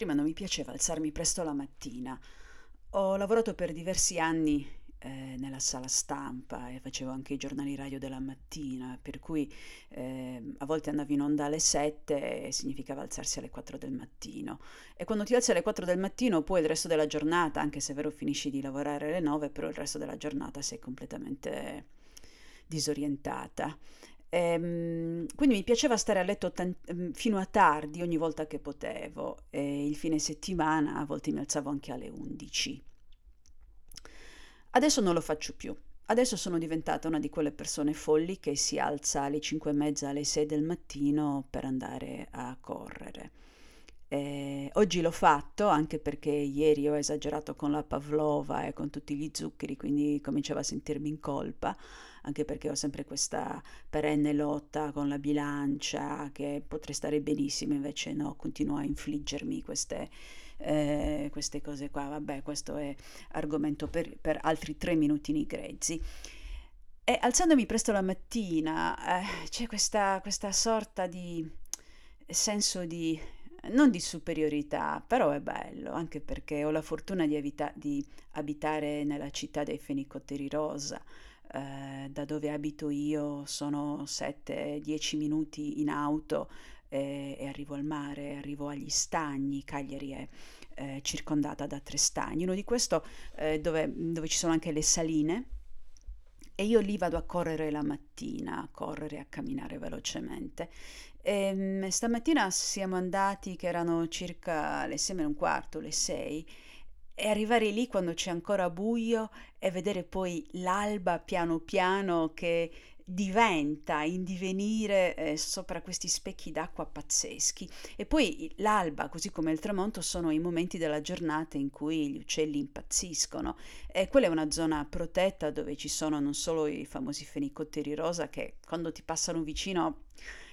Prima non mi piaceva alzarmi presto la mattina. Ho lavorato per diversi anni eh, nella sala stampa e facevo anche i giornali radio della mattina, per cui eh, a volte andavo in onda alle 7 e significava alzarsi alle 4 del mattino. E quando ti alzi alle 4 del mattino, poi il resto della giornata, anche se è vero finisci di lavorare alle 9, però il resto della giornata sei completamente disorientata. Ehm, quindi mi piaceva stare a letto tan- mm, fino a tardi ogni volta che potevo e il fine settimana a volte mi alzavo anche alle 11. Adesso non lo faccio più. Adesso sono diventata una di quelle persone folli che si alza alle 5 e mezza, alle 6 del mattino per andare a correre. Eh, oggi l'ho fatto anche perché ieri ho esagerato con la pavlova e con tutti gli zuccheri, quindi cominciavo a sentirmi in colpa, anche perché ho sempre questa perenne lotta con la bilancia che potrei stare benissimo, invece no, continuo a infliggermi queste, eh, queste cose qua. Vabbè, questo è argomento per, per altri tre minutini grezzi. E alzandomi presto la mattina eh, c'è questa, questa sorta di senso di non di superiorità, però è bello, anche perché ho la fortuna di, evita- di abitare nella città dei fenicotteri rosa. Eh, da dove abito io sono 7-10 minuti in auto eh, e arrivo al mare, arrivo agli stagni, Cagliari è eh, circondata da tre stagni, uno di questo eh, dove, dove ci sono anche le saline e io lì vado a correre la mattina, a correre, a camminare velocemente. E, ehm, stamattina siamo andati, che erano circa le sei e un quarto, le sei, e arrivare lì quando c'è ancora buio e vedere poi l'alba piano piano che diventa in divenire eh, sopra questi specchi d'acqua pazzeschi. E poi l'alba, così come il tramonto, sono i momenti della giornata in cui gli uccelli impazziscono. E quella è una zona protetta dove ci sono non solo i famosi fenicotteri rosa che quando ti passano vicino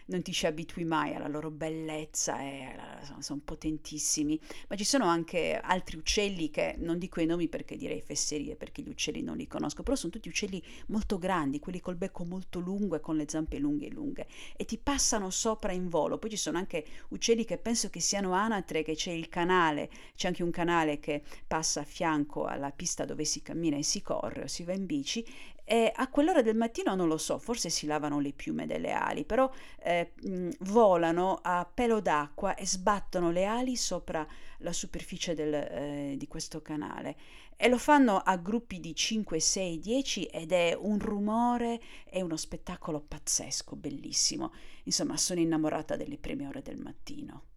non ti ci abitui mai alla loro bellezza e alla, sono potentissimi, ma ci sono anche altri uccelli che non dico i nomi perché direi fesserie, perché gli uccelli non li conosco, però sono tutti uccelli molto grandi, quelli col becco molto lungo e con le zampe lunghe e lunghe e ti passano sopra in volo. Poi ci sono anche uccelli che penso che siano anatre, che c'è il canale, c'è anche un canale che passa a fianco alla pista dove si cammina e si corre o si va in bici e a quell'ora del mattino non lo so, forse si lavano le piume delle ali, però eh, volano a pelo d'acqua e sbattono le ali sopra la superficie del, eh, di questo canale e lo fanno a gruppi di 5, 6, 10 ed è un rumore e uno spettacolo pazzesco, bellissimo. Insomma, sono innamorata delle prime ore del mattino.